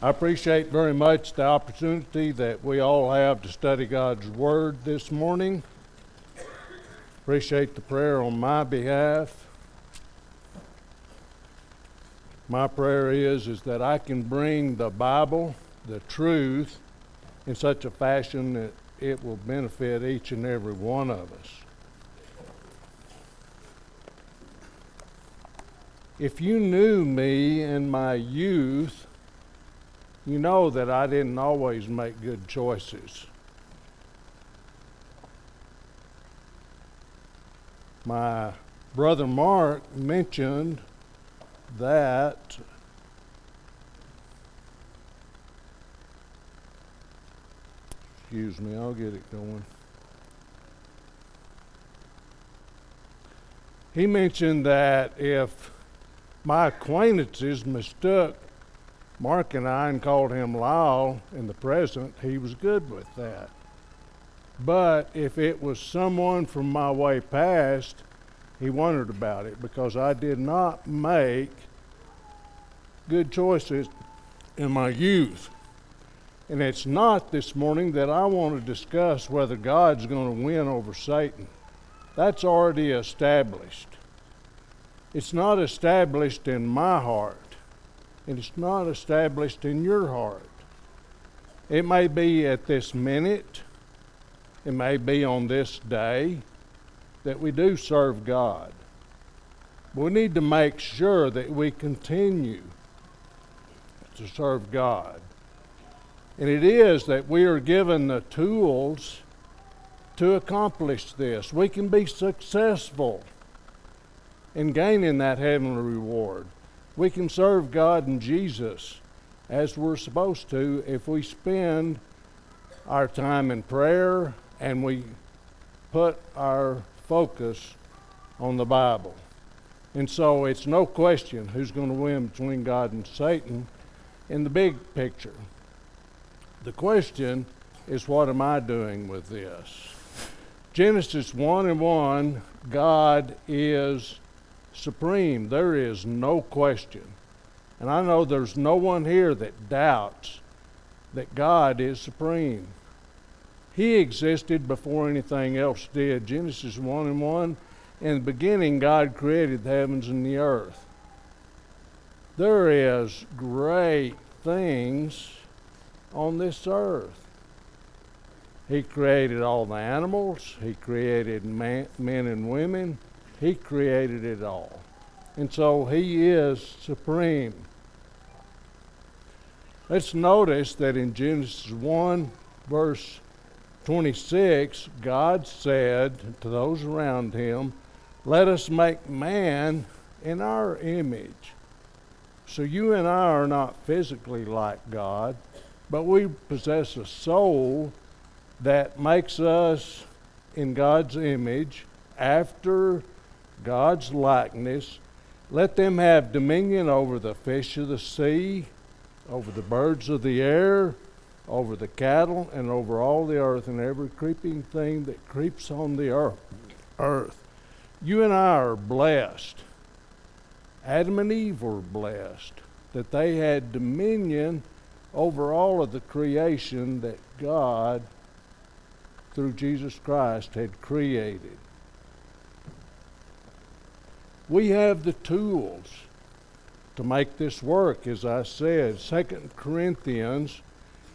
I appreciate very much the opportunity that we all have to study God's Word this morning. Appreciate the prayer on my behalf. My prayer is is that I can bring the Bible, the truth, in such a fashion that it will benefit each and every one of us. If you knew me in my youth, you know that I didn't always make good choices. My brother Mark mentioned that excuse me, I'll get it going. He mentioned that if my acquaintances mistook Mark and I and called him Lyle in the present, he was good with that. But if it was someone from my way past, he wondered about it because I did not make good choices in my youth. And it's not this morning that I want to discuss whether God's going to win over Satan. That's already established. It's not established in my heart, it's not established in your heart. It may be at this minute, it may be on this day that we do serve God. But we need to make sure that we continue to serve God. And it is that we are given the tools to accomplish this. We can be successful in gaining that heavenly reward. We can serve God and Jesus as we're supposed to if we spend our time in prayer and we put our focus on the Bible. And so it's no question who's going to win between God and Satan in the big picture. The question is what am I doing with this? Genesis 1 and 1, God is supreme. There is no question. And I know there's no one here that doubts that God is supreme. He existed before anything else did. Genesis 1 and 1. In the beginning, God created the heavens and the earth. There is great things on this earth. He created all the animals. He created man, men and women. He created it all. And so He is supreme. Let's notice that in Genesis 1, verse 26, God said to those around Him, Let us make man in our image. So you and I are not physically like God, but we possess a soul that makes us in God's image after God's likeness. Let them have dominion over the fish of the sea, over the birds of the air, over the cattle, and over all the earth, and every creeping thing that creeps on the earth. You and I are blessed. Adam and Eve were blessed that they had dominion over all of the creation that God, through Jesus Christ, had created. We have the tools to make this work, as I said. 2 Corinthians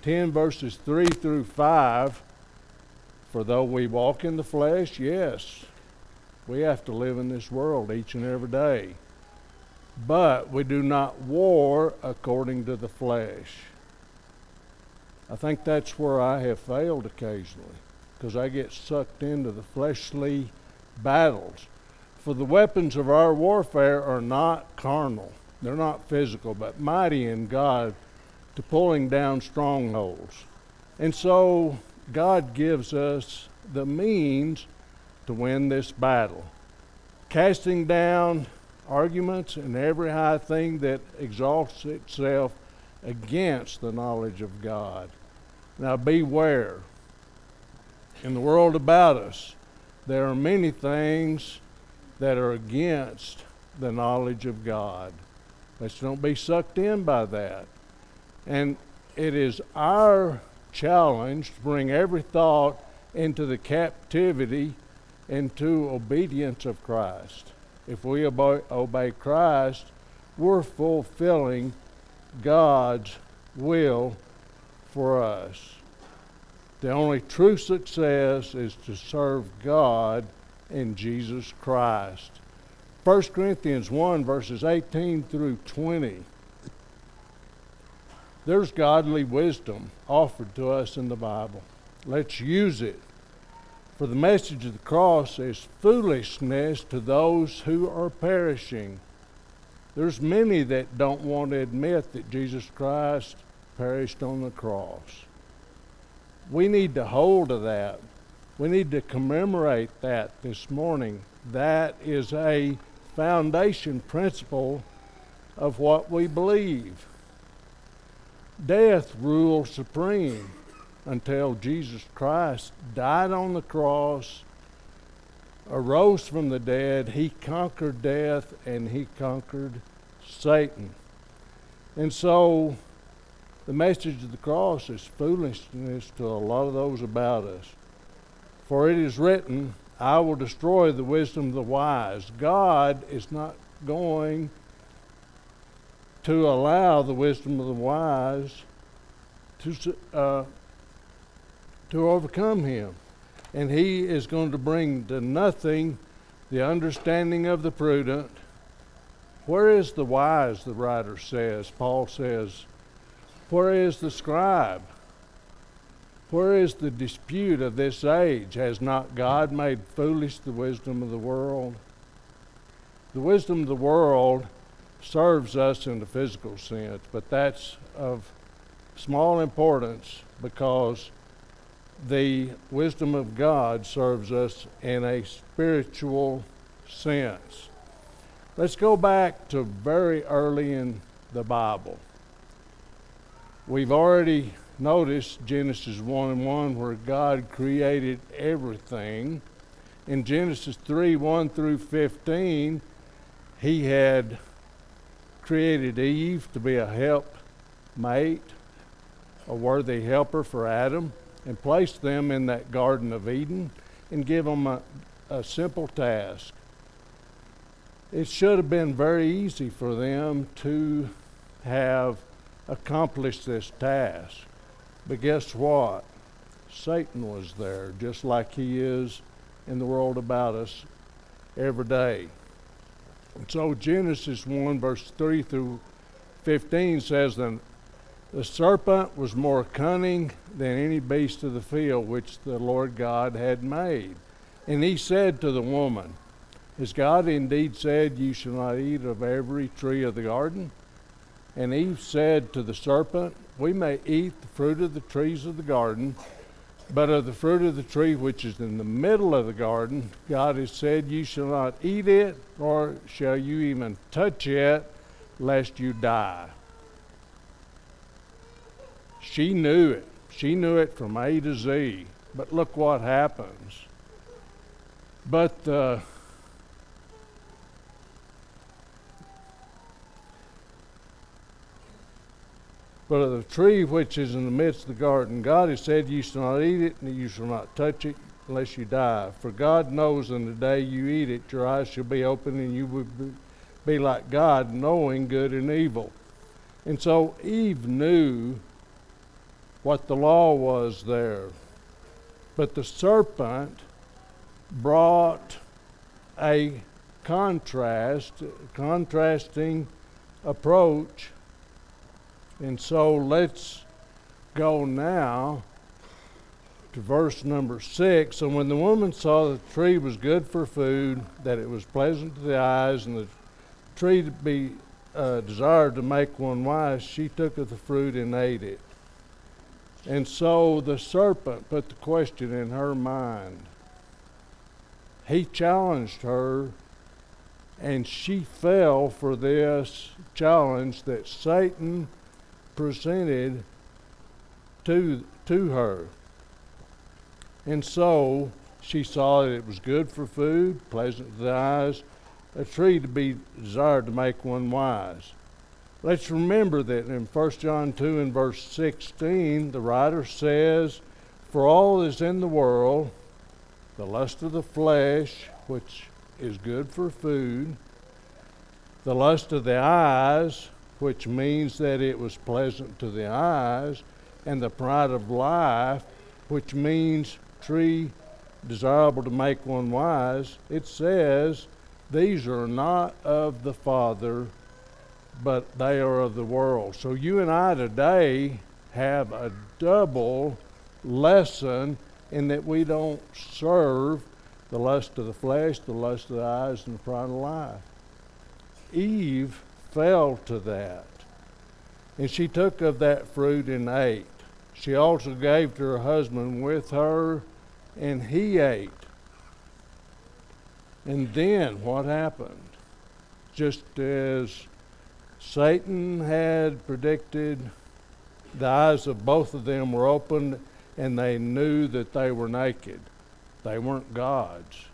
10, verses 3 through 5. For though we walk in the flesh, yes, we have to live in this world each and every day. But we do not war according to the flesh. I think that's where I have failed occasionally, because I get sucked into the fleshly battles. For the weapons of our warfare are not carnal, they're not physical, but mighty in God to pulling down strongholds. And so God gives us the means to win this battle. Casting down arguments and every high thing that exalts itself against the knowledge of God. Now beware. In the world about us, there are many things that are against the knowledge of God. Let's don't be sucked in by that. And it is our challenge to bring every thought into the captivity into obedience of Christ. If we obey, obey Christ, we're fulfilling God's will for us. The only true success is to serve God in Jesus Christ. 1 Corinthians 1, verses 18 through 20. There's godly wisdom offered to us in the Bible. Let's use it. For the message of the cross is foolishness to those who are perishing. There's many that don't want to admit that Jesus Christ perished on the cross. We need to hold to that. We need to commemorate that this morning. That is a foundation principle of what we believe. Death ruled supreme until Jesus Christ died on the cross, arose from the dead. He conquered death and he conquered Satan. And so the message of the cross is foolishness to a lot of those about us. For it is written, I will destroy the wisdom of the wise. God is not going to allow the wisdom of the wise to, uh, to overcome him. And he is going to bring to nothing the understanding of the prudent. Where is the wise, the writer says? Paul says, Where is the scribe? Where is the dispute of this age? Has not God made foolish the wisdom of the world? The wisdom of the world serves us in the physical sense, but that's of small importance because the wisdom of God serves us in a spiritual sense. Let's go back to very early in the Bible. We've already noticed Genesis 1 and 1 where God created everything. In Genesis 3 1 through 15, He had created Eve to be a help mate, a worthy helper for Adam and placed them in that Garden of Eden and give them a, a simple task. It should have been very easy for them to have accomplished this task. But guess what? Satan was there, just like he is in the world about us every day. And so Genesis 1, verse 3 through 15 says, Then the serpent was more cunning than any beast of the field which the Lord God had made. And he said to the woman, Has God indeed said, You shall not eat of every tree of the garden? And Eve said to the serpent, We may eat the fruit of the trees of the garden, but of the fruit of the tree which is in the middle of the garden, God has said, You shall not eat it, nor shall you even touch it, lest you die. She knew it. She knew it from A to Z. But look what happens. But uh, but of the tree which is in the midst of the garden, God has said, You shall not eat it, and you shall not touch it, unless you die. For God knows in the day you eat it, your eyes shall be open, and you will be, like God, knowing good and evil. And so Eve knew what the law was there. But the serpent brought a contrast, contrasting approach. And so let's go now to verse number six. And when the woman saw that the tree was good for food, that it was pleasant to the eyes, and the tree to be uh, desired to make one wise, she took of the fruit and ate it. And so the serpent put the question in her mind. He challenged her, and she fell for this challenge that Satan presented to, to her. And so she saw that it was good for food, pleasant to the eyes, a tree to be desired to make one wise. let's remember that in 1 John 2 and verse 16, the writer says, For all is in the world, the lust of the flesh, which is good for food, the lust of the eyes, which means that it was pleasant to the eyes, and the pride of life, which means tree desirable to make one wise, it says, These are not of the Father, but they are of the world. So you and I today have a double lesson in that we don't serve the lust of the flesh, the lust of the eyes, and the pride of life. Eve fell to that. And she took of that fruit and ate. She also gave to her husband with her, and he ate. And then what happened? Just as Satan had predicted, the eyes of both of them were opened, and they knew that they were naked. They weren't gods.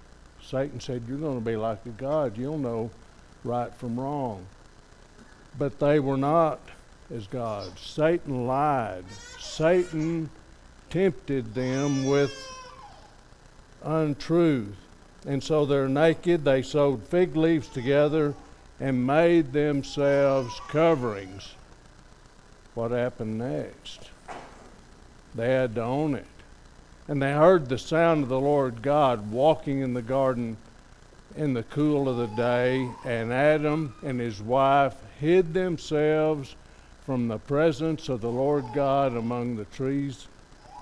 Satan said, You're going to be like a God. You'll know right from wrong. But they were not as gods. Satan lied. Satan tempted them with untruth. And so they're naked. They sewed fig leaves together and made themselves coverings. What happened next? They had to own it. And they heard the sound of the Lord God walking in the garden in the cool of the day, and Adam and his wife hid themselves from the presence of the Lord God among the trees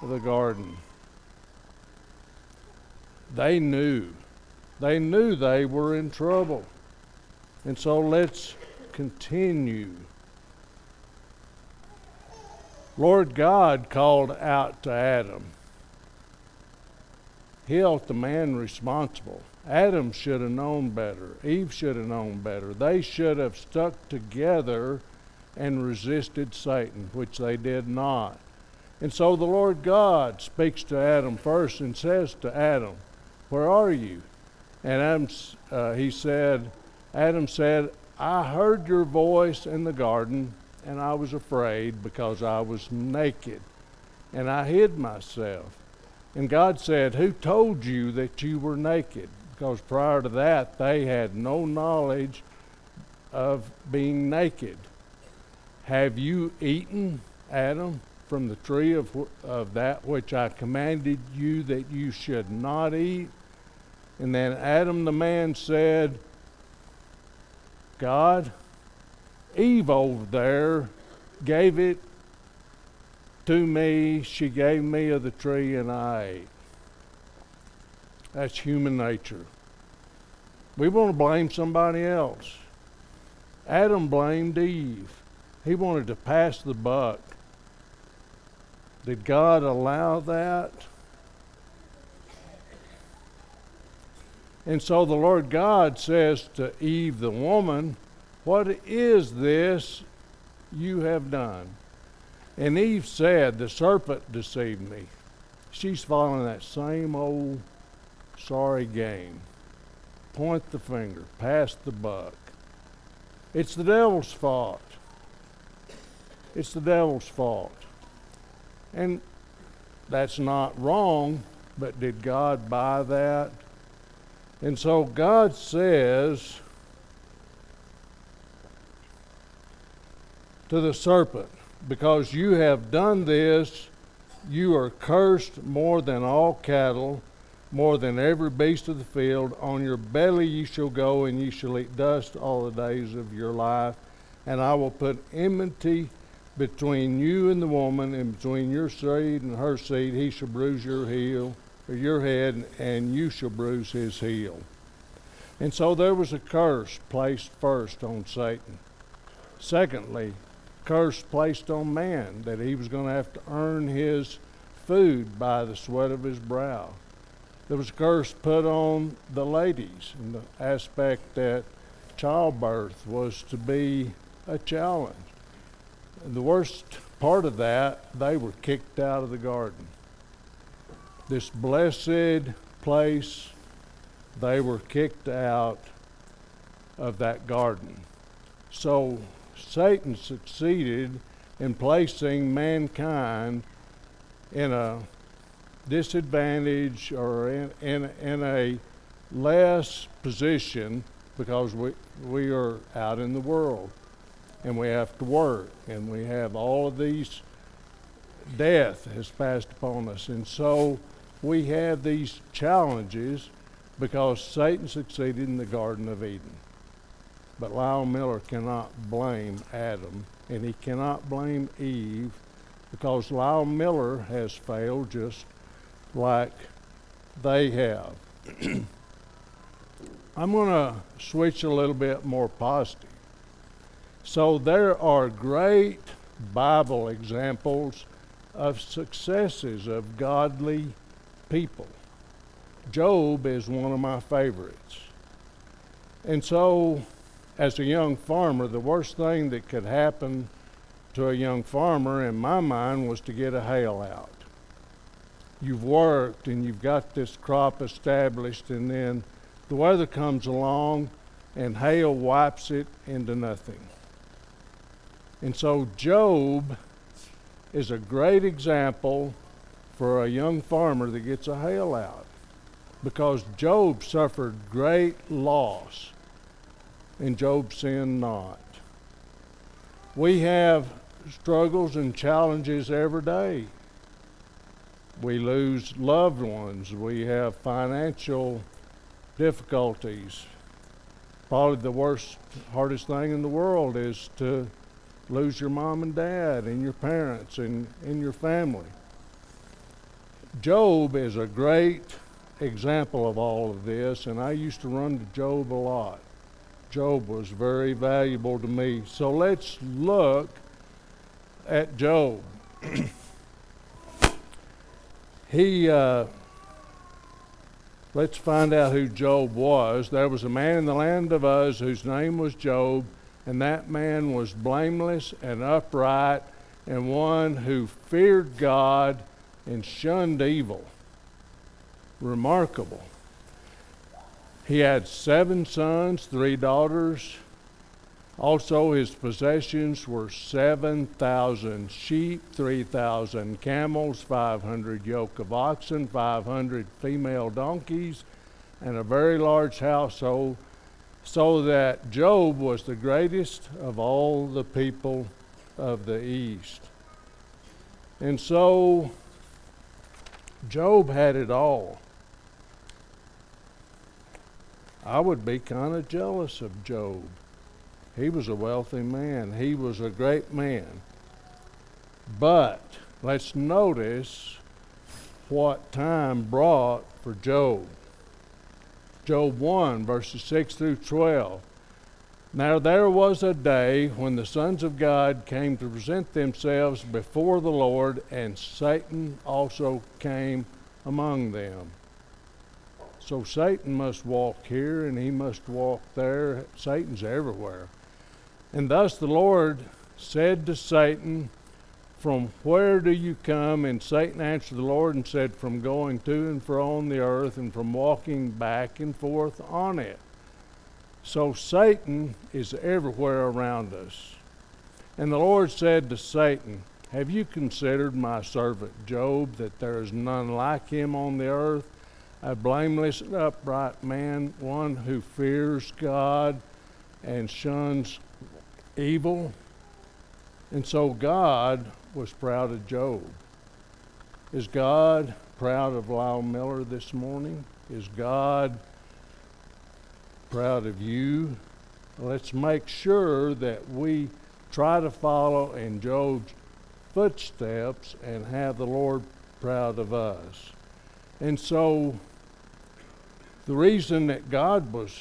of the garden. They knew. They knew they were in trouble. And so let's continue. Lord God called out to Adam he held the man responsible. Adam should have known better. Eve should have known better. They should have stuck together and resisted Satan, which they did not. And so the Lord God speaks to Adam first and says to Adam, Where are you? And Adam, uh, he said, Adam said, I heard your voice in the garden, and I was afraid because I was naked, and I hid myself. And God said, Who told you that you were naked? Because prior to that, they had no knowledge of being naked. Have you eaten, Adam, from the tree of, of that which I commanded you that you should not eat? And then Adam the man said, God, Eve over there gave it to me, she gave me of the tree, and I ate. That's human nature. We want to blame somebody else. Adam blamed Eve. He wanted to pass the buck. Did God allow that? And so the Lord God says to Eve, the woman, What is this you have done? And Eve said, The serpent deceived me. She's following that same old sorry game. Point the finger, pass the buck. It's the devil's fault. It's the devil's fault. And that's not wrong, but did God buy that? And so God says to the serpent, because you have done this, you are cursed more than all cattle, more than every beast of the field. On your belly you shall go, and you shall eat dust all the days of your life. And I will put enmity between you and the woman, and between your seed and her seed. He shall bruise your heel, or your head, and you shall bruise his heel. And so there was a curse placed first on Satan. Secondly, curse placed on man that he was going to have to earn his food by the sweat of his brow. There was a curse put on the ladies in the aspect that childbirth was to be a challenge. And the worst part of that, they were kicked out of the garden. This blessed place, they were kicked out of that garden. So Satan succeeded in placing mankind in a disadvantage or in, in, in a less position because we, we are out in the world and we have to work and we have all of these death has passed upon us and so we have these challenges because Satan succeeded in the Garden of Eden. But Lyle Miller cannot blame Adam and he cannot blame Eve because Lyle Miller has failed just like they have. I'm going to switch a little bit more positive. So there are great Bible examples of successes of godly people. Job is one of my favorites. And so, as a young farmer, the worst thing that could happen to a young farmer, in my mind, was to get a hail out. You've worked and you've got this crop established, and then the weather comes along and hail wipes it into nothing. And so, Job is a great example for a young farmer that gets a hail out because Job suffered great loss and Job sinned not. We have struggles and challenges every day. We lose loved ones. We have financial difficulties. Probably the worst, hardest thing in the world is to lose your mom and dad and your parents and, and your family. Job is a great example of all of this, and I used to run to Job a lot. Job was very valuable to me. So let's look at Job. he, uh, let's find out who Job was. There was a man in the land of Uz whose name was Job, and that man was blameless and upright, and one who feared God and shunned evil remarkable. He had seven sons, three daughters. Also, his possessions were 7,000 sheep, 3,000 camels, 500 yoke of oxen, 500 female donkeys, and a very large household, so that Job was the greatest of all the people of the East. And so, Job had it all. I would be kind of jealous of Job. He was a wealthy man, he was a great man. But let's notice what time brought for Job. Job 1, verses 6 through 12. Now there was a day when the sons of God came to present themselves before the Lord, and Satan also came among them. So Satan must walk here and he must walk there. Satan's everywhere. And thus the Lord said to Satan, From where do you come? And Satan answered the Lord and said, From going to and fro on the earth and from walking back and forth on it. So Satan is everywhere around us. And the Lord said to Satan, Have you considered my servant Job, that there is none like him on the earth? a blameless and upright man, one who fears God and shuns evil. And so God was proud of Job. Is God proud of Lyle Miller this morning? Is God proud of you? Let's make sure that we try to follow in Job's footsteps and have the Lord proud of us. And so the reason that God was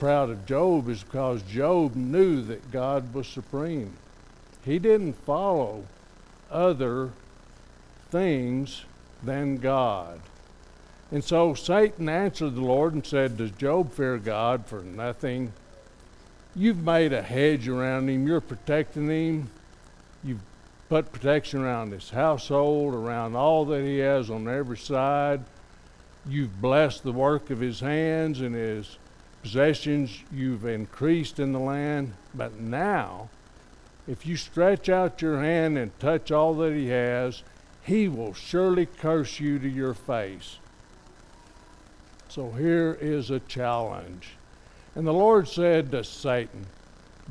proud of Job is because Job knew that God was supreme. He didn't follow other things than God. And so Satan answered the Lord and said, Does Job fear God for nothing? You've made a hedge around him, you're protecting him. You've put protection around his household, around all that he has on every side. You've blessed the work of his hands and his possessions you've increased in the land, but now, if you stretch out your hand and touch all that he has, he will surely curse you to your face. So here is a challenge. And the Lord said to Satan,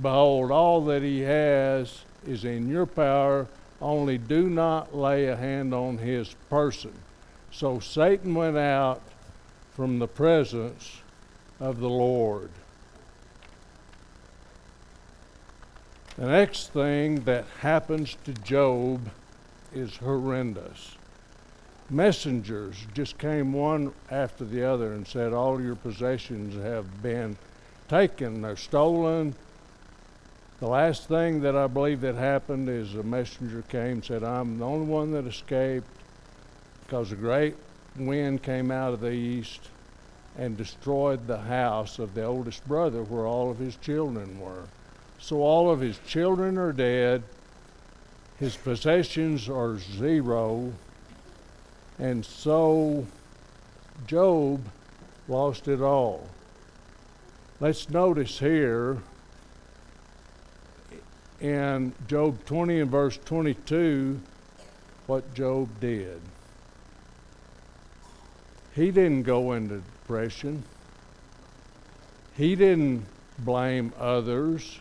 Behold, all that he has is in your power, only do not lay a hand on his person. So Satan went out from the presence of the Lord. The next thing that happens to Job is horrendous. Messengers just came one after the other and said, All your possessions have been taken, they're stolen. The last thing that I believe that happened is a messenger came and said, I'm the only one that escaped because a great wind came out of the east and destroyed the house of the oldest brother where all of his children were. So all of his children are dead, his possessions are zero, and so Job lost it all. Let's notice here in Job 20 and verse 22 what Job did. He didn't go into He didn't blame others.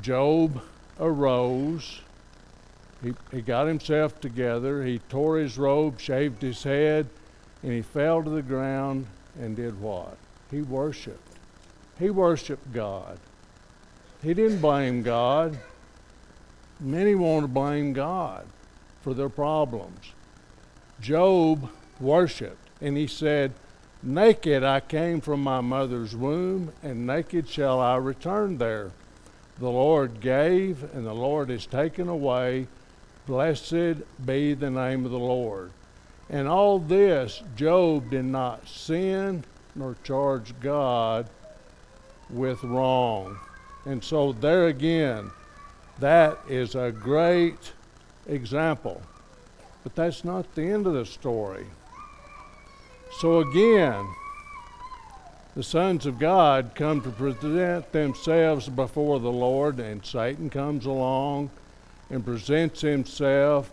Job arose. He, he got himself together. He tore his robe, shaved his head, and he fell to the ground and did what? He worshiped. He worshiped God. He didn't blame God. Many want to blame God for their problems. Job worshiped, and he said, Naked I came from my mother's womb, and naked shall I return there. The Lord gave, and the Lord has taken away. Blessed be the name of the Lord. And all this, Job did not sin nor charge God with wrong. And so, there again, that is a great example. But that's not the end of the story. So, again, the sons of God come to present themselves before the Lord, and Satan comes along and presents himself.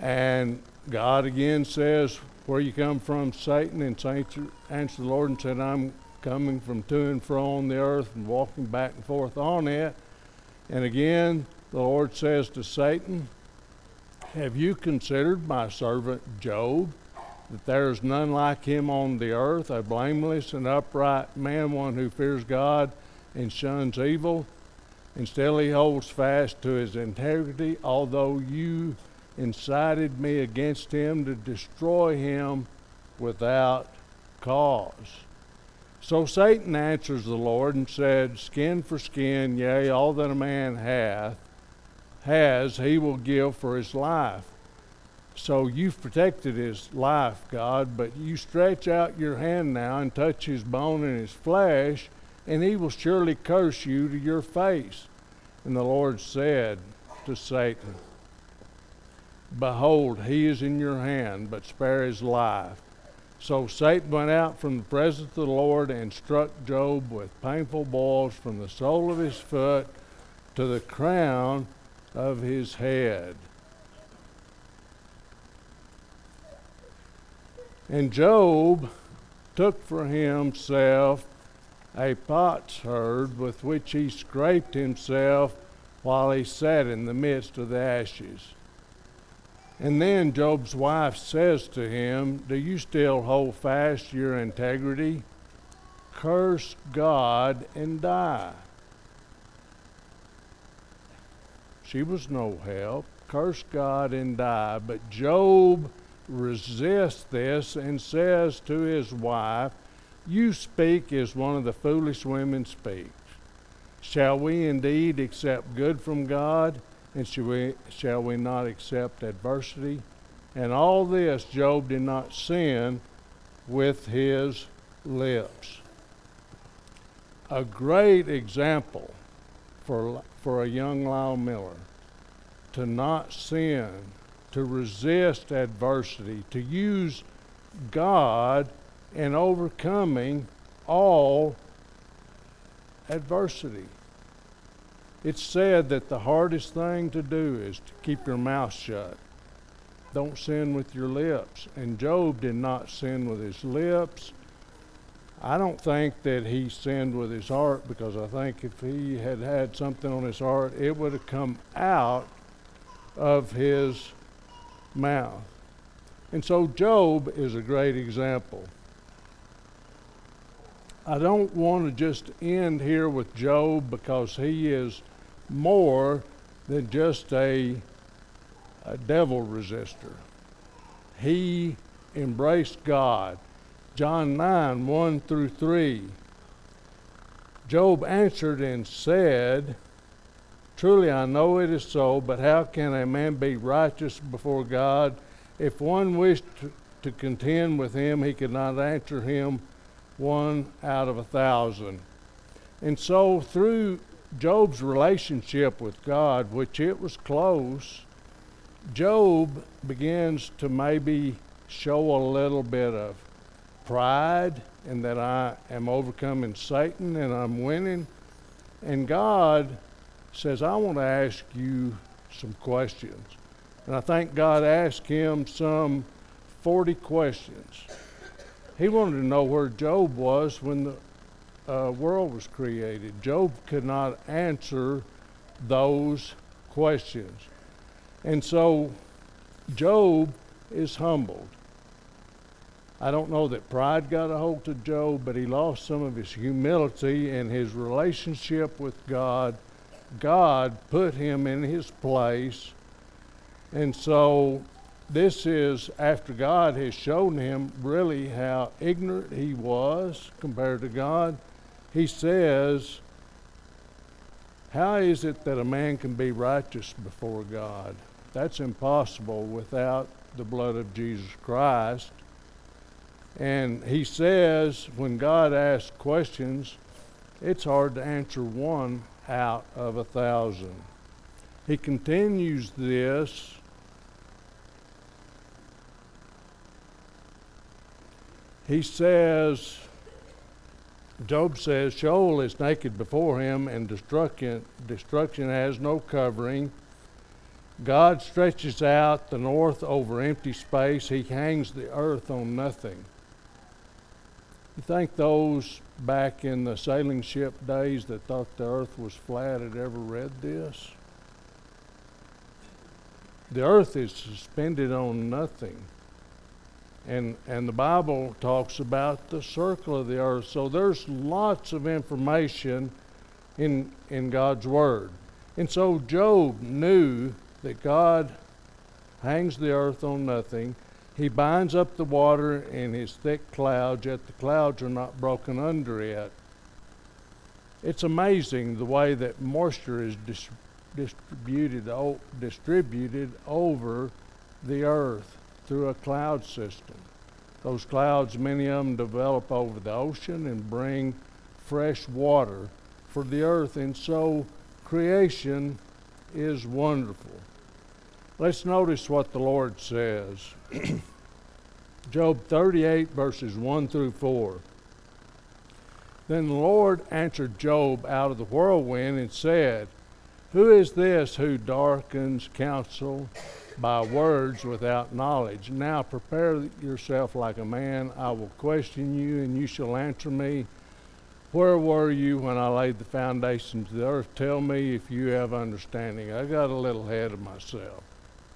And God again says, Where you come from, Satan? And Satan answered the Lord and said, I'm coming from to and fro on the earth and walking back and forth on it. And again, the Lord says to Satan, Have you considered my servant Job? That there is none like him on the earth, a blameless and upright man, one who fears God and shuns evil. And still he holds fast to his integrity, although you incited me against him to destroy him without cause. So Satan answers the Lord and said, Skin for skin, yea, all that a man hath, has, he will give for his life. So you've protected his life, God, but you stretch out your hand now and touch his bone and his flesh, and he will surely curse you to your face. And the Lord said to Satan, Behold, he is in your hand, but spare his life. So Satan went out from the presence of the Lord and struck Job with painful boils from the sole of his foot to the crown of his head. And Job took for himself a potsherd with which he scraped himself while he sat in the midst of the ashes. And then Job's wife says to him, Do you still hold fast your integrity? Curse God and die. She was no help. Curse God and die. But Job resists this and says to his wife, You speak as one of the foolish women speaks. Shall we indeed accept good from God, and shall we, shall we not accept adversity? And all this Job did not sin with his lips. A great example for, for a young Lyle Miller to not sin to resist adversity, to use God in overcoming all adversity. It's said that the hardest thing to do is to keep your mouth shut. Don't sin with your lips. And Job did not sin with his lips. I don't think that he sinned with his heart because I think if he had had something on his heart, it would have come out of his mouth. And so Job is a great example. I don't want to just end here with Job because he is more than just a, a devil resistor. He embraced God. Job 9 1 through 3. Job answered and said, Truly I know it is so, but how can a man be righteous before God? If one wished to, contend with him, he could not answer him one out of a thousand. And so, through Job's relationship with God, which it was close, Job begins to maybe show a little bit of pride and that I am overcoming Satan and I'm winning. And God says, I want to ask you some questions. And I think God asked him some 40 questions. He wanted to know where Job was when the uh, world was created. Job could not answer those questions. And so Job is humbled. I don't know that pride got a hold of Job, but he lost some of his humility and his relationship with God. God put him in his place. And so this is after God has shown him really how ignorant he was compared to God he says, How is it that a man can be righteous before God? That's impossible without the blood of Jesus Christ. And he says, when God asks questions, it's hard to answer one out of a thousand. He continues this. He says, Job says, Sheol is naked before him, and destruction, destruction has no covering. God stretches out the north over empty space. He hangs the earth on nothing. You think those back in the sailing ship days that thought the earth was flat had ever read this? The earth is suspended on nothing and and the Bible talks about the circle of the earth. So there's lots of information in in God's word. And so Job knew that God hangs the earth on nothing. He binds up the water in his thick clouds, yet the clouds are not broken under it. It's amazing the way that moisture is dis- distributed, o- distributed over the earth through a cloud system. Those clouds, many of them develop over the ocean and bring fresh water for the earth. And so creation is wonderful. Let's notice what the Lord says. Job 38, verses 1 through 4. Then the Lord answered Job out of the whirlwind and said, Who is this who darkens counsel by words without knowledge. Now prepare yourself like a man. I will question you, and you shall answer me. Where were you when I laid the foundations of the earth? Tell me if you have understanding. I got a little ahead of myself.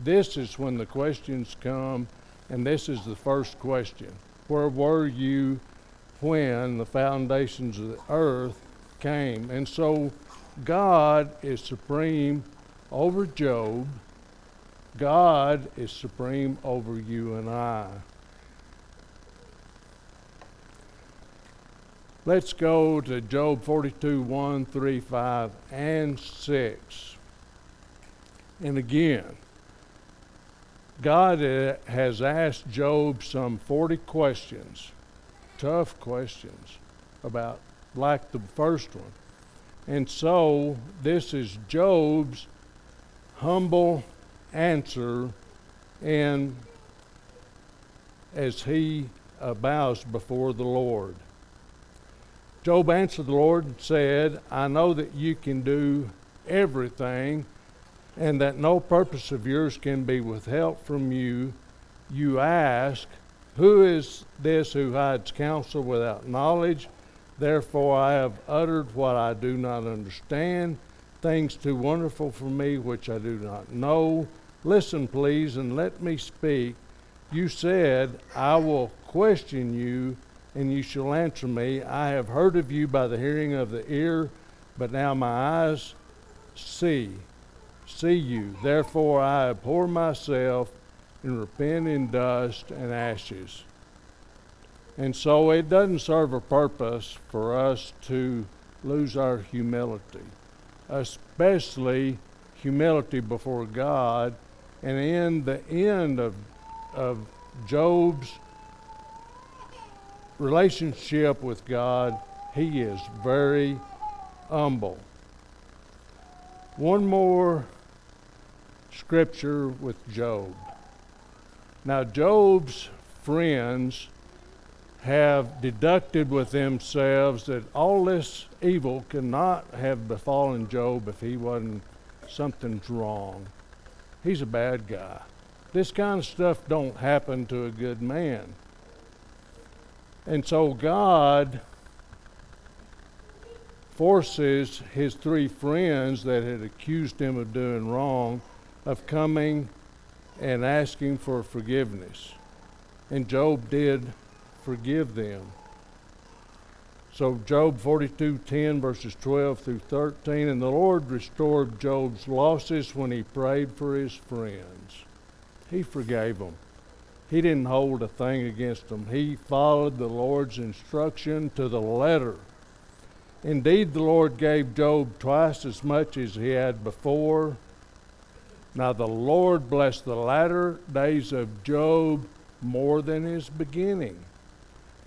This is when the questions come, and this is the first question. Where were you when the foundations of the earth came? And so God is supreme over Job God is supreme over you and I. Let's go to Job 42 1, 3, 5, and 6. And again, God has asked Job some 40 questions, tough questions, about like the first one. And so this is Job's humble answer and as he uh, bows before the Lord. Job answered the Lord and said, I know that you can do everything, and that no purpose of yours can be withheld from you. You ask, Who is this who hides counsel without knowledge? Therefore I have uttered what I do not understand, things too wonderful for me which I do not know. Listen, please, and let me speak. You said, I will question you and you shall answer me. I have heard of you by the hearing of the ear, but now my eyes see, see you. Therefore I abhor myself and repent in dust and ashes. And so it doesn't serve a purpose for us to lose our humility, especially humility before God. And in the end of, of Job's relationship with God, he is very humble. One more scripture with Job. Now, Job's friends have deducted with themselves that all this evil cannot have befallen Job if he wasn't something's wrong. He's a bad guy. This kind of stuff don't happen to a good man. And so God forces his three friends that had accused him of doing wrong of coming and asking for forgiveness. And Job did forgive them. So Job 42:10 verses 12 through 13 and the Lord restored Job's losses when he prayed for his friends. He forgave them. He didn't hold a thing against them. He followed the Lord's instruction to the letter. Indeed, the Lord gave Job twice as much as he had before. Now, the Lord blessed the latter days of Job more than his beginning.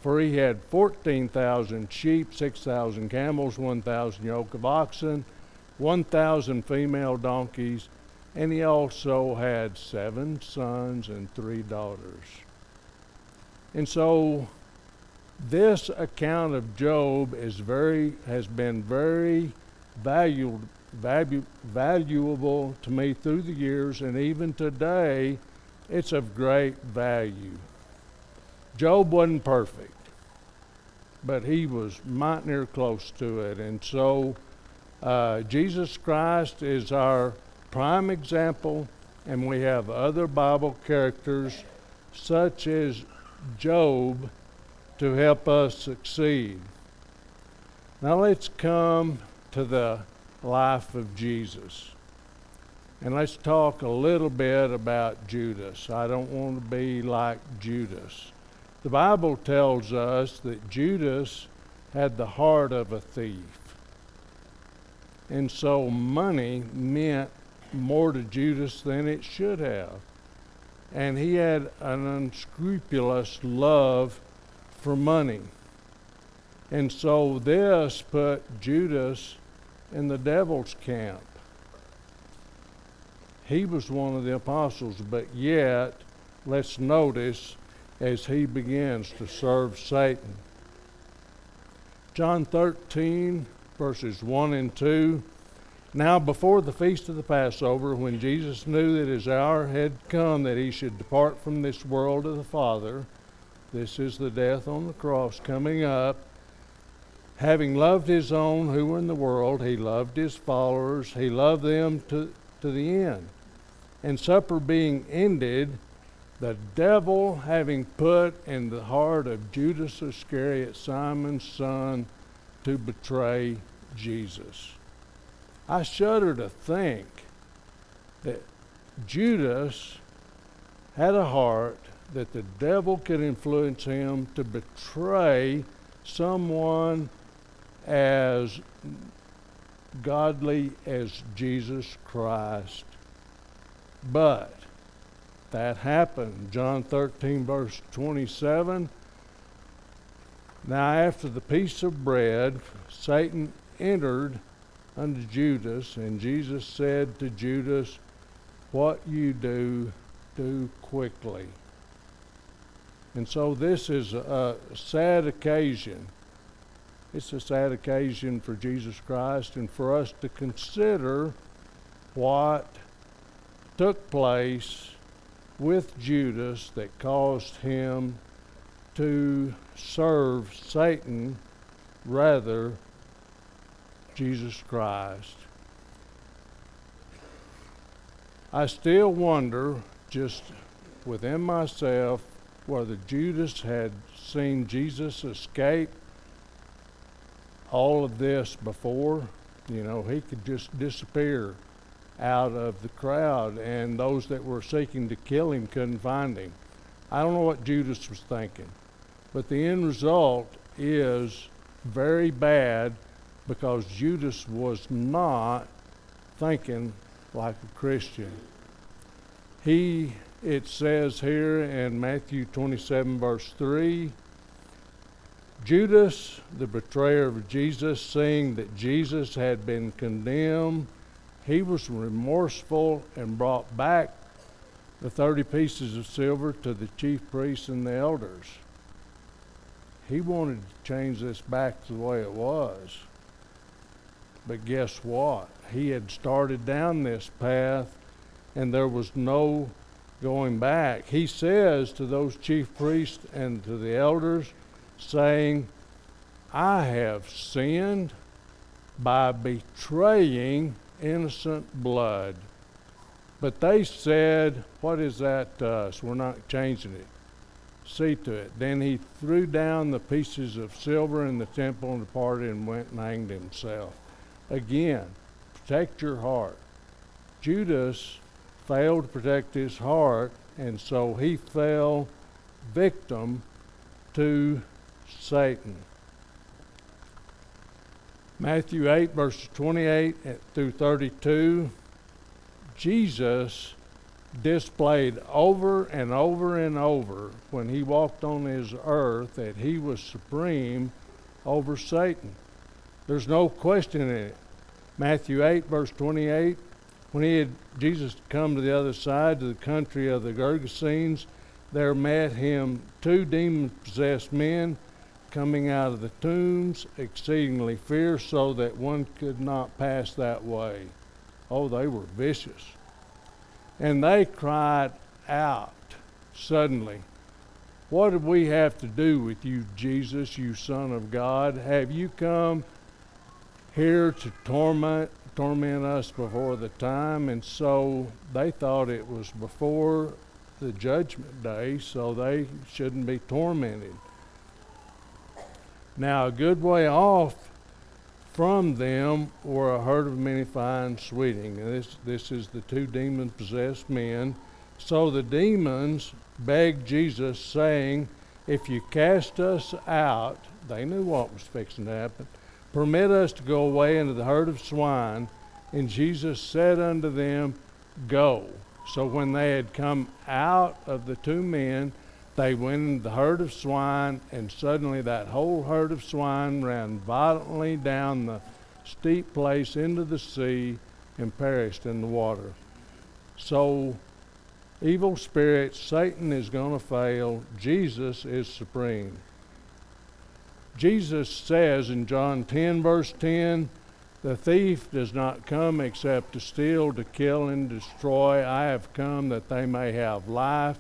For he had 14,000 sheep, 6,000 camels, 1,000 yoke of oxen, 1,000 female donkeys, and he also had seven sons and three daughters. And so this account of Job is very has been very valued, value, valuable to me through the years, and even today, it's of great value. Job wasn't perfect, but he was mighty near close to it, and so uh, Jesus Christ is our prime example, and we have other Bible characters such as Job to help us succeed. Now let's come to the life of Jesus. And let's talk a little bit about Judas. I don't want to be like Judas. The Bible tells us that Judas had the heart of a thief. And so money meant more to Judas than it should have. And he had an unscrupulous love for money. And so this put Judas in the devil's camp. He was one of the apostles, but yet, let's notice as he begins to serve Satan. John 13, verses 1 and 2 now, before the feast of the Passover, when Jesus knew that his hour had come that he should depart from this world to the Father, this is the death on the cross coming up. Having loved his own who were in the world, he loved his followers, he loved them to, to the end. And supper being ended, the devil having put in the heart of Judas Iscariot, Simon's son, to betray Jesus. I shudder to think that Judas had a heart that the devil could influence him to betray someone as godly as Jesus Christ. But that happened. John 13, verse 27. Now, after the piece of bread, Satan entered unto Judas, and Jesus said to Judas, What you do, do quickly. And so this is a, sad occasion. It's a sad occasion for Jesus Christ and for us to consider what took place with Judas that caused him to serve Satan rather Jesus Christ. I still wonder, just within myself, whether Judas had seen Jesus escape all of this before. You know, he could just disappear out of the crowd, and those that were seeking to kill him couldn't find him. I don't know what Judas was thinking, but the end result is very bad because Judas was not thinking like a Christian. He, it says here in Matthew 27, verse 3, Judas, the betrayer of Jesus, seeing that Jesus had been condemned, he was remorseful and brought back the 30 pieces of silver to the chief priests and the elders. He wanted to change this back to the way it was. But guess what? He had started down this path and there was no going back. He says to those chief priests and to the elders, saying, I have sinned by betraying innocent blood. But they said, What is that to us? We're not changing it. See to it. Then he threw down the pieces of silver in the temple and departed and went and hanged himself. Again, protect your heart. Judas failed to protect his heart, and so he fell victim to Satan. Matthew 8, verses 28 through 32, Jesus displayed over and over and over when he walked on his earth that he was supreme over Satan. There's no question in it. Matthew 8, verse 28, when he had Jesus come to the other side to the country of the Gergesenes, there met him two demon possessed men coming out of the tombs, exceedingly fierce, so that one could not pass that way. Oh, they were vicious. And they cried out suddenly, What did we have to do with you, Jesus, you Son of God? Have you come here to torment torment us before the time? And so they thought it was before the judgment day, so they shouldn't be tormented. Now, a good way off from them were a herd of many fine sweeting. This, this is the two demon possessed men. So the demons begged Jesus, saying, If you cast us out, they knew what was fixing to happen. Permit us to go away into the herd of swine. And Jesus said unto them, Go. So when they had come out of the two men, they went the herd of swine, and suddenly that whole herd of swine ran violently down the steep place into the sea and perished in the water. So, evil spirits, Satan is going to fail, Jesus is supreme. Jesus says in John 10, verse 10, the thief does not come except to steal, to kill, and destroy. I have come that they may have life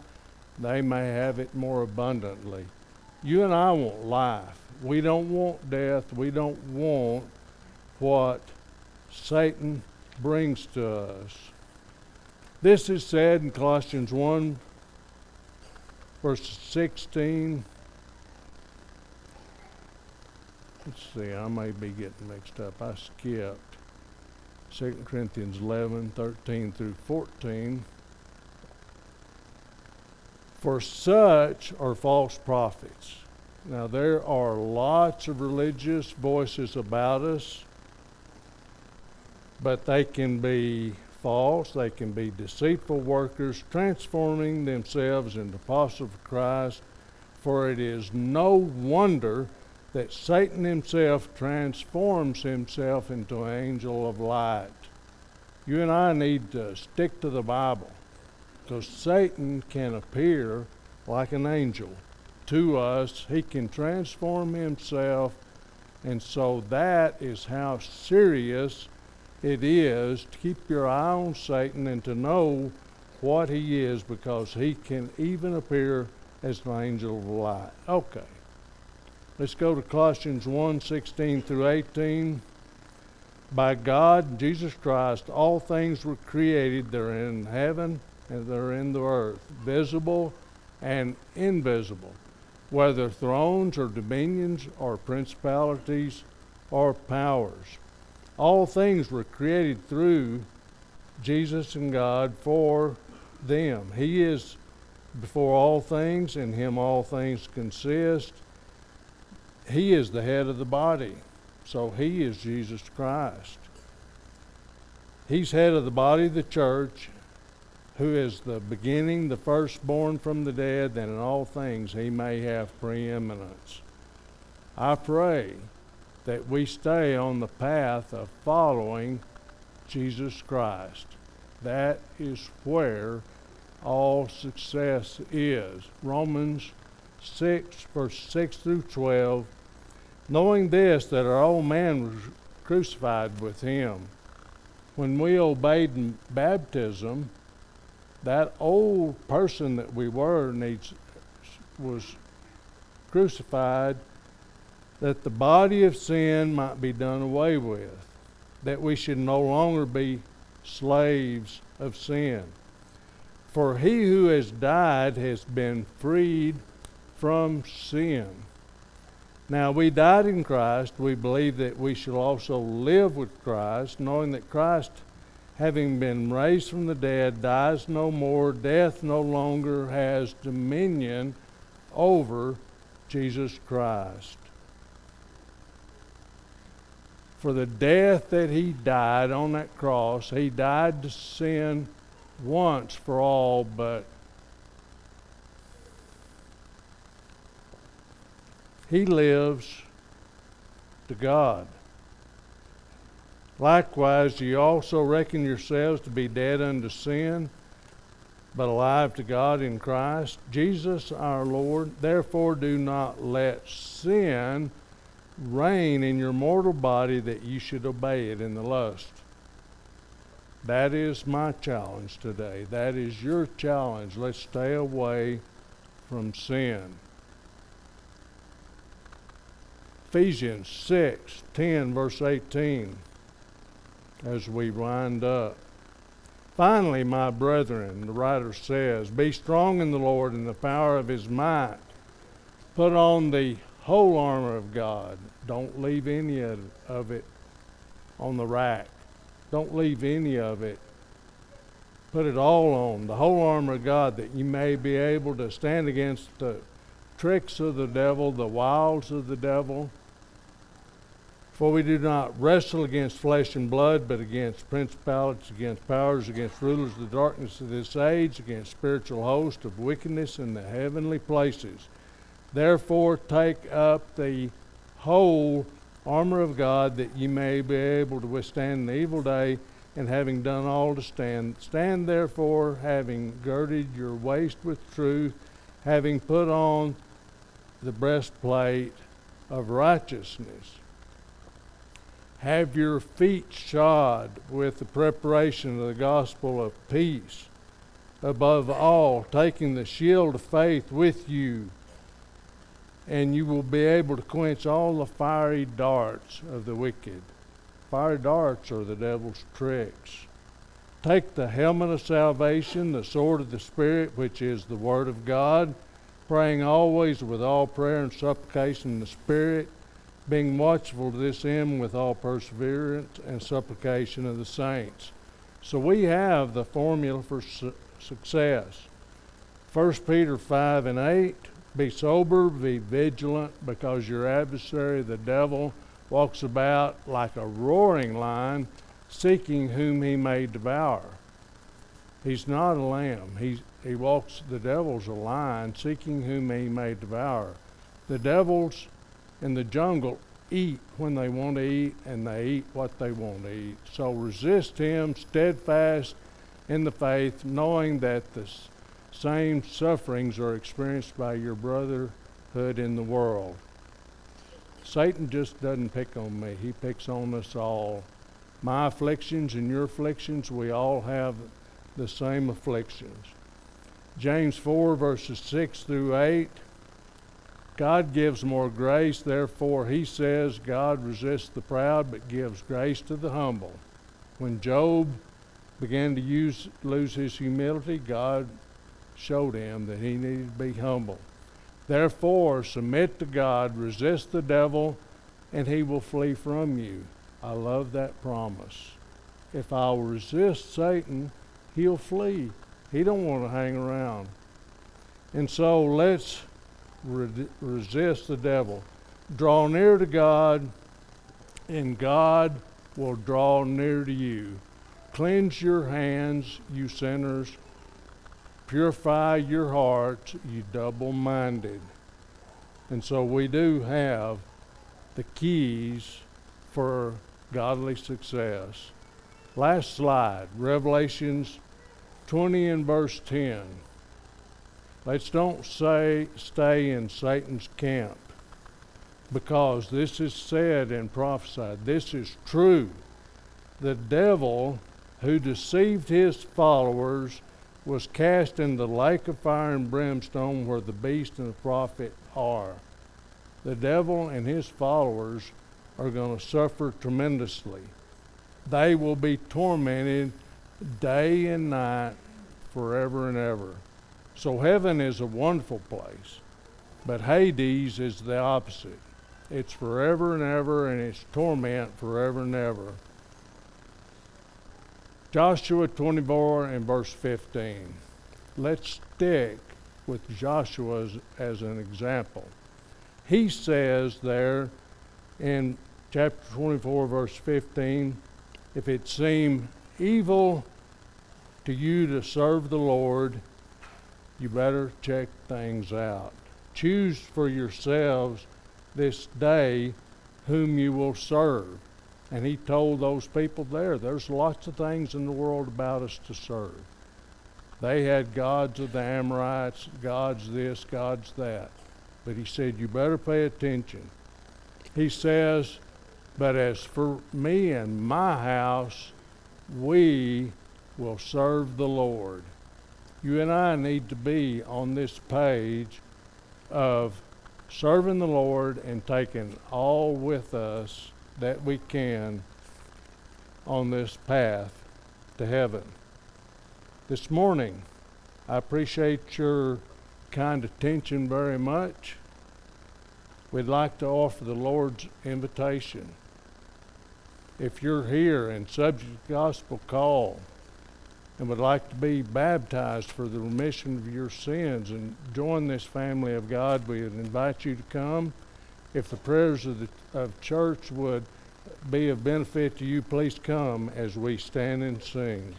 they may have it more abundantly. You and I want life. We don't want death. We don't want what Satan brings to us. This is said in Colossians 1, verse 16. Let's see, I may be getting mixed up. I skipped 2 Corinthians 11, 13 through 14. For such are false prophets. Now, there are lots of religious voices about us, but they can be false, they can be deceitful workers, transforming themselves into apostles of Christ. For it is no wonder that Satan himself transforms himself into an angel of light. You and I need to stick to the Bible. Because Satan can appear like an angel. to us. He can transform Himself. And so that is how serious it is to keep your eye on Satan and to know what he is because he can even appear as an angel of light. Okay. Let's go to Colossians 1 16 through 18. By God, Jesus Christ, all things were created. They're in heaven and they're in the earth, visible and invisible, whether thrones or dominions or principalities or powers. All things were created through Jesus and God for them. He is before all things, in Him all things consist. He is the head of the body. So He is Jesus Christ. He's head of the body of the church, who is the beginning, the firstborn from the dead, that in all things He may have preeminence. I pray that we stay on the path of following Jesus Christ. That is where all success is. Romans 6, verse 6 through 12 knowing this, that our old man was crucified with him. When we obeyed in baptism, that old person that we were needs, was crucified that the body of sin might be done away with, that we should no longer be slaves of sin. For he who has died has been freed from sin. Now, we died in Christ. We believe that we shall also live with Christ, knowing that Christ, having been raised from the dead, dies no more. Death no longer has dominion over Jesus Christ. For the death that he died on that cross, he died to sin once for all, but he lives to God. Likewise, ye also reckon yourselves to be dead unto sin, but alive to God in Christ Jesus our Lord. Therefore, do not let sin reign in your mortal body that you should obey it in the lust. That is my challenge today. That is your challenge. Let's stay away from sin. Ephesians 6 10, verse 18, as we wind up. Finally, my brethren, the writer says, Be strong in the Lord and the power of his might. Put on the whole armor of God. Don't leave any of it on the rack. Don't leave any of it. Put it all on, the whole armor of God, that you may be able to stand against the tricks of the devil, the wiles of the devil. For we do not wrestle against flesh and blood, but against principalities, against powers, against rulers of the darkness of this age, against spiritual hosts of wickedness in the heavenly places. Therefore, take up the whole armor of God that ye may be able to withstand the evil day, and having done all to stand, stand therefore, having girded your waist with truth, having put on the breastplate of righteousness have your feet shod with the preparation of the gospel of peace. Above all, taking the shield of faith with you, and you will be able to quench all the fiery darts of the wicked. Fiery darts are the devil's tricks. Take the helmet of salvation, the sword of the Spirit, which is the Word of God, praying always with all prayer and supplication in the Spirit being watchful to this end with all perseverance and supplication of the saints. So we have the formula for su- success. 1 Peter 5 and 8 Be sober, be vigilant, because your adversary, the devil, walks about like a roaring lion, seeking whom he may devour. He's not a lamb. He, he walks, the devil's a lion, seeking whom he may devour. The devil's in the jungle eat when they want to eat and they eat what they want to eat. So resist him steadfast in the faith, knowing that the same sufferings are experienced by your brotherhood in the world. Satan just doesn't pick on me, he picks on us all. My afflictions and your afflictions, we all have the same afflictions. James 4, verses 6 through 8. God gives more grace, therefore, he says, God resists the proud but gives grace to the humble. When Job began to use, lose his humility, God showed him that he needed to be humble. Therefore, submit to God, resist the devil, and he will flee from you. I love that promise. If I'll resist Satan, he'll flee. He don't want to hang around. And so let's re- resist the devil. Draw near to God, and God will draw near to you. Cleanse your hands, you sinners. Purify your hearts, you double minded. And so we do have the keys for godly success. Last slide, Revelations 20 and verse 10. Let's don't say stay in Satan's camp because this is said and prophesied. This is true. The devil who deceived his followers was cast in the lake of fire and brimstone where the beast and the prophet are. The devil and his followers are going to suffer tremendously. They will be tormented day and night forever and ever. So heaven is a wonderful place, but Hades is the opposite. It's forever and ever, and it's torment forever and ever. Joshua 24 and verse 15. Let's stick with Joshua as, as an example. He says there in chapter 24, verse 15, if it seem evil to you to serve the Lord, you better check things out. Choose for yourselves this day whom you will serve and he told those people there, there's lots of things in the world about us to serve. They had gods of the Amorites, gods this, gods that. But he said, you better pay attention. He says, but as for me and my house, we will serve the Lord. You and I need to be on this page of serving the Lord and taking all with us that we can on this path to heaven. This morning, I appreciate your kind attention very much. We'd like to offer the Lord's invitation. If you're here and subject to gospel call and would like to be baptized for the remission of your sins and join this family of God, we would invite you to come if the prayers of the of church would be of benefit to you, please come as we stand and sing.